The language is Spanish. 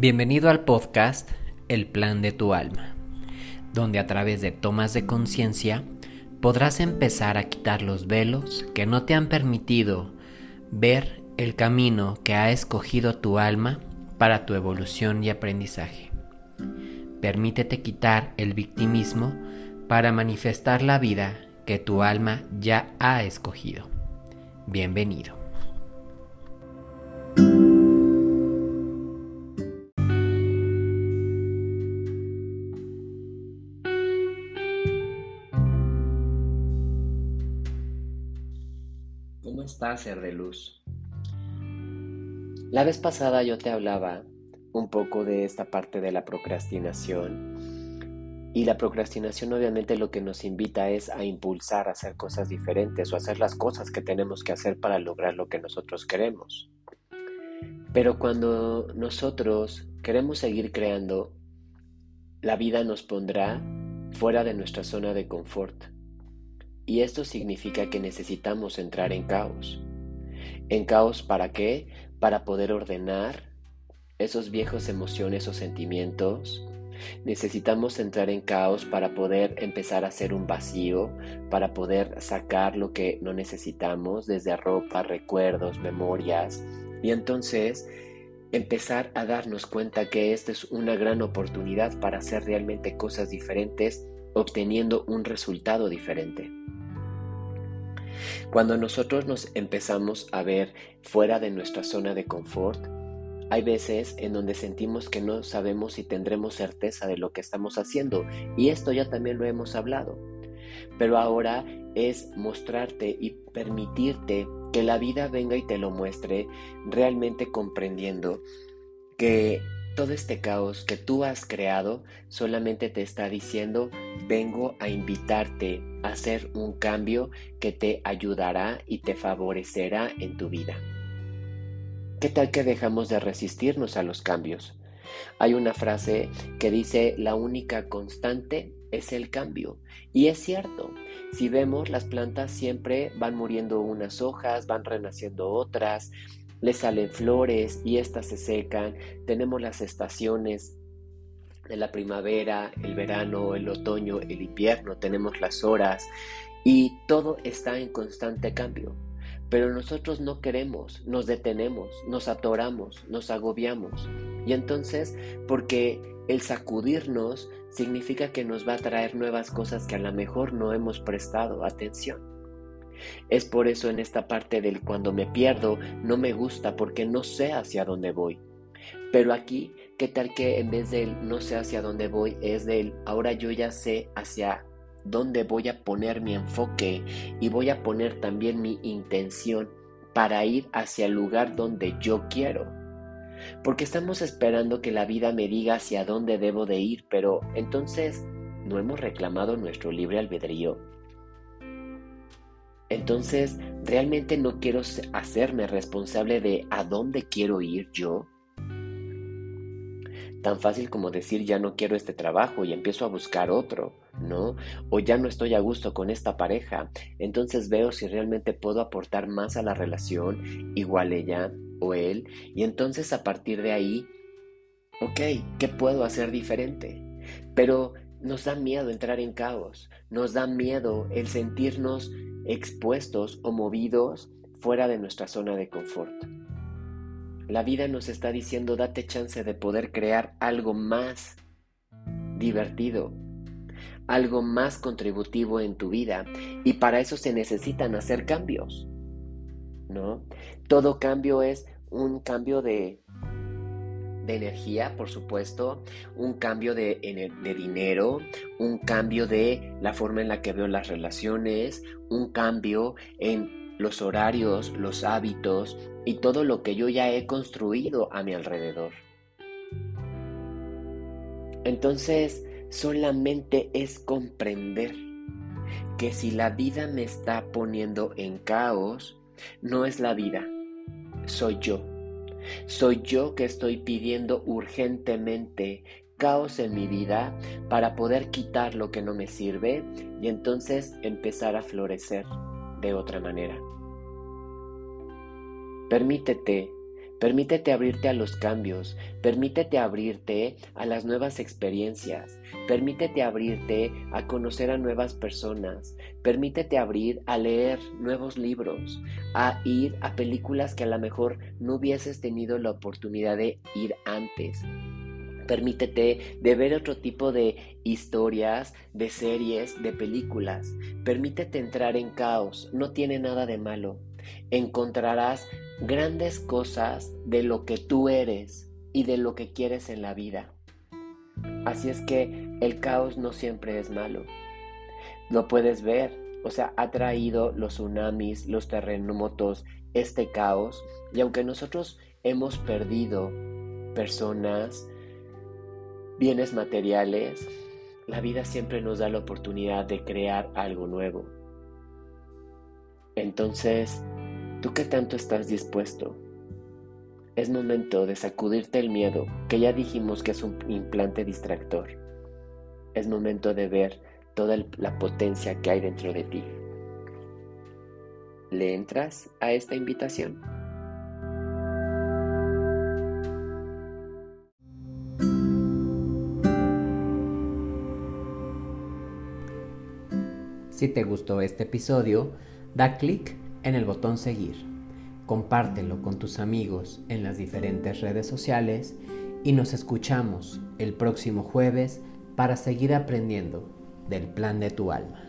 Bienvenido al podcast El Plan de tu Alma, donde a través de tomas de conciencia podrás empezar a quitar los velos que no te han permitido ver el camino que ha escogido tu alma para tu evolución y aprendizaje. Permítete quitar el victimismo para manifestar la vida que tu alma ya ha escogido. Bienvenido. ¿Cómo estás, ser de luz? La vez pasada yo te hablaba un poco de esta parte de la procrastinación. Y la procrastinación obviamente lo que nos invita es a impulsar a hacer cosas diferentes o hacer las cosas que tenemos que hacer para lograr lo que nosotros queremos. Pero cuando nosotros queremos seguir creando, la vida nos pondrá fuera de nuestra zona de confort. Y esto significa que necesitamos entrar en caos. ¿En caos para qué? Para poder ordenar esos viejos emociones o sentimientos. Necesitamos entrar en caos para poder empezar a hacer un vacío, para poder sacar lo que no necesitamos, desde ropa, recuerdos, memorias, y entonces empezar a darnos cuenta que esta es una gran oportunidad para hacer realmente cosas diferentes, obteniendo un resultado diferente. Cuando nosotros nos empezamos a ver fuera de nuestra zona de confort, hay veces en donde sentimos que no sabemos si tendremos certeza de lo que estamos haciendo y esto ya también lo hemos hablado. Pero ahora es mostrarte y permitirte que la vida venga y te lo muestre realmente comprendiendo que todo este caos que tú has creado solamente te está diciendo vengo a invitarte a hacer un cambio que te ayudará y te favorecerá en tu vida. ¿Qué tal que dejamos de resistirnos a los cambios? Hay una frase que dice la única constante es el cambio. Y es cierto, si vemos las plantas siempre van muriendo unas hojas, van renaciendo otras, les salen flores y éstas se secan, tenemos las estaciones de la primavera, el verano, el otoño, el invierno, tenemos las horas y todo está en constante cambio. Pero nosotros no queremos, nos detenemos, nos atoramos, nos agobiamos. Y entonces, porque el sacudirnos significa que nos va a traer nuevas cosas que a lo mejor no hemos prestado atención. Es por eso en esta parte del cuando me pierdo no me gusta porque no sé hacia dónde voy. Pero aquí, ¿qué tal que en vez del no sé hacia dónde voy es del ahora yo ya sé hacia dónde voy a poner mi enfoque y voy a poner también mi intención para ir hacia el lugar donde yo quiero. Porque estamos esperando que la vida me diga hacia dónde debo de ir, pero entonces no hemos reclamado nuestro libre albedrío. Entonces, ¿realmente no quiero hacerme responsable de a dónde quiero ir yo? Tan fácil como decir ya no quiero este trabajo y empiezo a buscar otro, ¿no? O ya no estoy a gusto con esta pareja, entonces veo si realmente puedo aportar más a la relación, igual ella o él, y entonces a partir de ahí, ok, ¿qué puedo hacer diferente? Pero nos da miedo entrar en caos, nos da miedo el sentirnos expuestos o movidos fuera de nuestra zona de confort. La vida nos está diciendo date chance de poder crear algo más divertido, algo más contributivo en tu vida y para eso se necesitan hacer cambios. ¿No? Todo cambio es un cambio de de energía, por supuesto, un cambio de, de, dinero, un cambio de la forma en la que veo las relaciones, un cambio en los horarios, los hábitos y todo lo que yo ya he construido a mi alrededor. Entonces, solamente es comprender que si la vida me está poniendo en caos, no es la vida, soy yo. Soy yo que estoy pidiendo urgentemente caos en mi vida para poder quitar lo que no me sirve y entonces empezar a florecer de otra manera. Permítete Permítete abrirte a los cambios, permítete abrirte a las nuevas experiencias, permítete abrirte a conocer a nuevas personas, permítete abrir a leer nuevos libros, a ir a películas que a lo mejor no hubieses tenido la oportunidad de ir antes. Permítete de ver otro tipo de historias, de series, de películas. Permítete entrar en caos, no tiene nada de malo. Encontrarás grandes cosas de lo que tú eres y de lo que quieres en la vida. Así es que el caos no siempre es malo. Lo puedes ver, o sea, ha traído los tsunamis, los terremotos, este caos, y aunque nosotros hemos perdido personas, bienes materiales, la vida siempre nos da la oportunidad de crear algo nuevo. Entonces, ¿Tú qué tanto estás dispuesto? Es momento de sacudirte el miedo, que ya dijimos que es un implante distractor. Es momento de ver toda la potencia que hay dentro de ti. ¿Le entras a esta invitación? Si te gustó este episodio, da clic en el botón seguir. Compártelo con tus amigos en las diferentes redes sociales y nos escuchamos el próximo jueves para seguir aprendiendo del plan de tu alma.